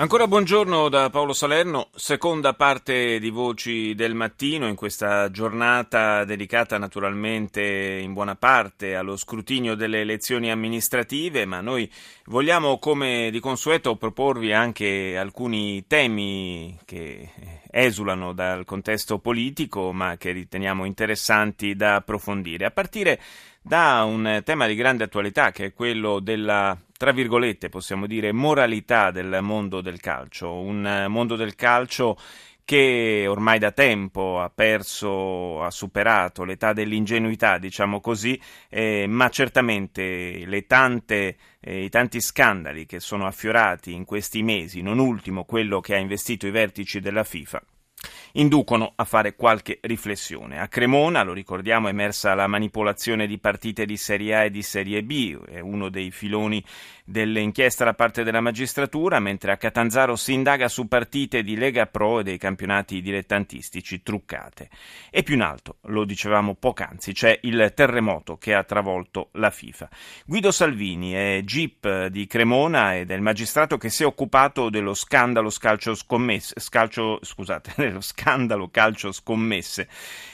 Ancora buongiorno da Paolo Salerno, seconda parte di Voci del Mattino in questa giornata dedicata naturalmente in buona parte allo scrutinio delle elezioni amministrative, ma noi vogliamo come di consueto proporvi anche alcuni temi che esulano dal contesto politico ma che riteniamo interessanti da approfondire, a partire da un tema di grande attualità che è quello della tra virgolette possiamo dire, moralità del mondo del calcio, un mondo del calcio che ormai da tempo ha perso, ha superato l'età dell'ingenuità, diciamo così, eh, ma certamente tante, eh, i tanti scandali che sono affiorati in questi mesi, non ultimo quello che ha investito i vertici della FIFA, inducono a fare qualche riflessione. A Cremona, lo ricordiamo, è emersa la manipolazione di partite di Serie A e di Serie B, è uno dei filoni dell'inchiesta da parte della magistratura, mentre a Catanzaro si indaga su partite di Lega Pro e dei campionati dilettantistici truccate. E più in alto, lo dicevamo poc'anzi, c'è il terremoto che ha travolto la FIFA. Guido Salvini è GIP di Cremona ed è il magistrato che si è occupato dello scandalo scalcio scommesse, scalcio, scusate, dello scandalo calcio scommesse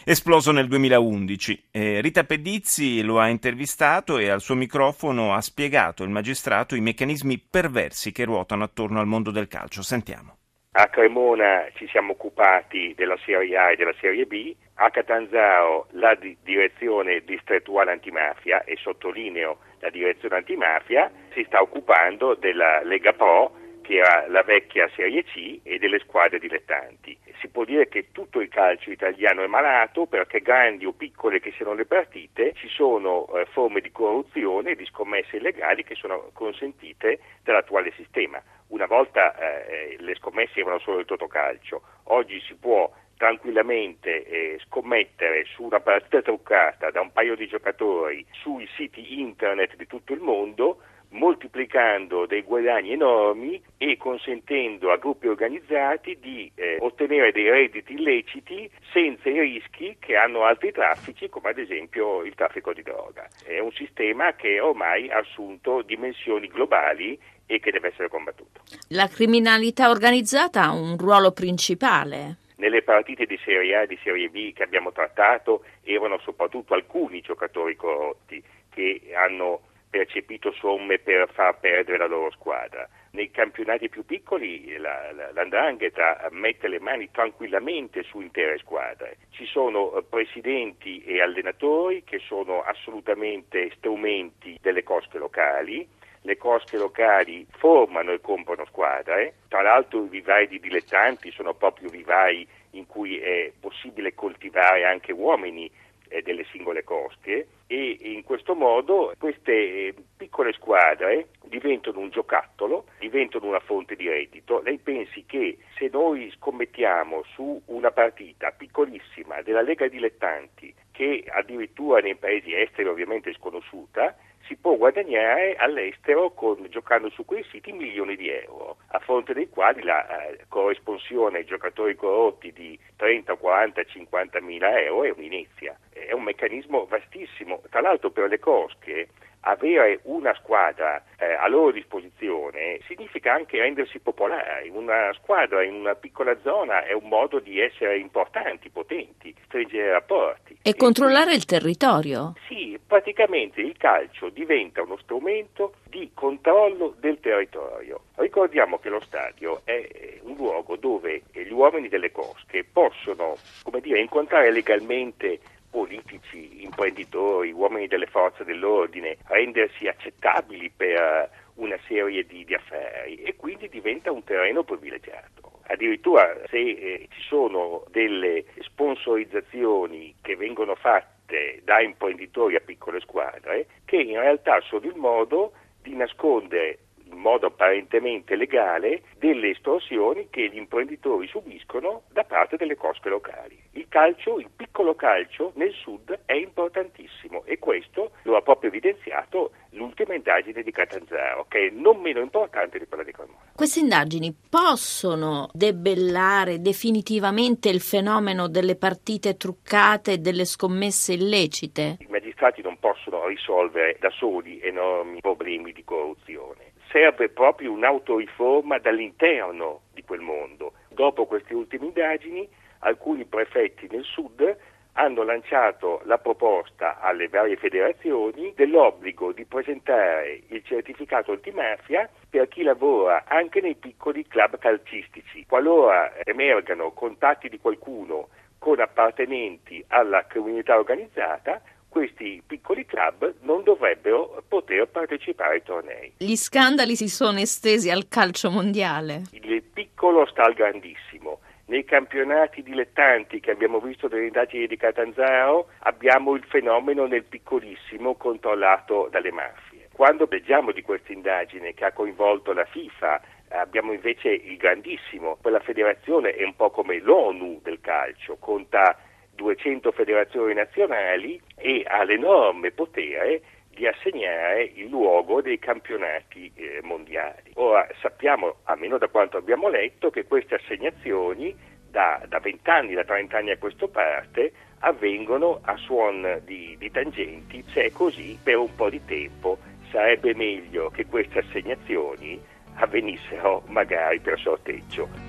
esploso nel 2011. Eh, Rita Pedizzi lo ha intervistato e al suo microfono ha spiegato il magistrato i meccanismi perversi che ruotano attorno al mondo del calcio. Sentiamo. A Cremona ci siamo occupati della Serie A e della Serie B, a Catanzaro la di- direzione distrettuale antimafia, e sottolineo la direzione antimafia, si sta occupando della Lega Pro che era la vecchia Serie C e delle squadre dilettanti. Si può dire che tutto il calcio italiano è malato perché grandi o piccole che siano le partite ci sono eh, forme di corruzione e di scommesse illegali che sono consentite dall'attuale sistema. Una volta eh, le scommesse erano solo il totocalcio, oggi si può tranquillamente eh, scommettere su una partita truccata da un paio di giocatori sui siti internet di tutto il mondo moltiplicando dei guadagni enormi e consentendo a gruppi organizzati di eh, ottenere dei redditi illeciti senza i rischi che hanno altri traffici come ad esempio il traffico di droga. È un sistema che ormai ha assunto dimensioni globali e che deve essere combattuto. La criminalità organizzata ha un ruolo principale. Nelle partite di Serie A e di Serie B che abbiamo trattato erano soprattutto alcuni giocatori corrotti che hanno percepito somme per far perdere la loro squadra. Nei campionati più piccoli la, la, l'Andrangheta mette le mani tranquillamente su intere squadre. Ci sono eh, presidenti e allenatori che sono assolutamente strumenti delle cosche locali. Le cosche locali formano e comprano squadre, tra l'altro i vivai di dilettanti sono proprio vivai in cui è possibile coltivare anche uomini eh, delle singole cosche e in questo modo queste eh, piccole squadre diventano un giocattolo, diventano una fonte di reddito. Lei pensi che se noi scommettiamo su una partita piccolissima della Lega Dilettanti, che addirittura nei paesi esteri ovviamente è sconosciuta, si può guadagnare all'estero con, giocando su quei siti milioni di euro, a fronte dei quali la eh, corresponsione ai giocatori corrotti di 30, 40, 50 mila euro è un'inizia. È un meccanismo vastissimo. Tra l'altro per le cosche avere una squadra eh, a loro disposizione significa anche rendersi popolari. Una squadra in una piccola zona è un modo di essere importanti, potenti, stringere rapporti. E, e controllare quindi, il territorio? Sì, praticamente il calcio diventa uno strumento di controllo del territorio. Ricordiamo che lo stadio è un luogo dove gli uomini delle cosche possono, come dire, incontrare legalmente imprenditori, uomini delle forze dell'ordine rendersi accettabili per una serie di, di affari e quindi diventa un terreno privilegiato. Addirittura se eh, ci sono delle sponsorizzazioni che vengono fatte da imprenditori a piccole squadre, che in realtà sono il modo di nascondere modo apparentemente legale delle estorsioni che gli imprenditori subiscono da parte delle cosche locali. Il calcio, il piccolo calcio nel sud è importantissimo e questo lo ha proprio evidenziato l'ultima indagine di Catanzaro, che è non meno importante di quella di Cremona. Queste indagini possono debellare definitivamente il fenomeno delle partite truccate e delle scommesse illecite? I magistrati non possono risolvere da soli enormi problemi di corruzione. Serve proprio un'autoriforma dall'interno di quel mondo. Dopo queste ultime indagini, alcuni prefetti nel sud hanno lanciato la proposta alle varie federazioni dell'obbligo di presentare il certificato antimafia per chi lavora anche nei piccoli club calcistici. Qualora emergano contatti di qualcuno con appartenenti alla criminalità organizzata, questi piccoli club non dovrebbero poter partecipare ai tornei. Gli scandali si sono estesi al calcio mondiale. Il piccolo sta al grandissimo. Nei campionati dilettanti che abbiamo visto nelle indagini di Catanzaro abbiamo il fenomeno nel piccolissimo controllato dalle mafie. Quando leggiamo di questa indagine che ha coinvolto la FIFA, abbiamo invece il grandissimo, quella federazione è un po' come l'ONU del calcio, conta 200 federazioni nazionali e ha l'enorme potere di assegnare il luogo dei campionati eh, mondiali. Ora sappiamo, almeno da quanto abbiamo letto, che queste assegnazioni da, da 20 anni, da 30 anni a questa parte, avvengono a suon di, di tangenti, se è così per un po' di tempo sarebbe meglio che queste assegnazioni avvenissero magari per sorteggio.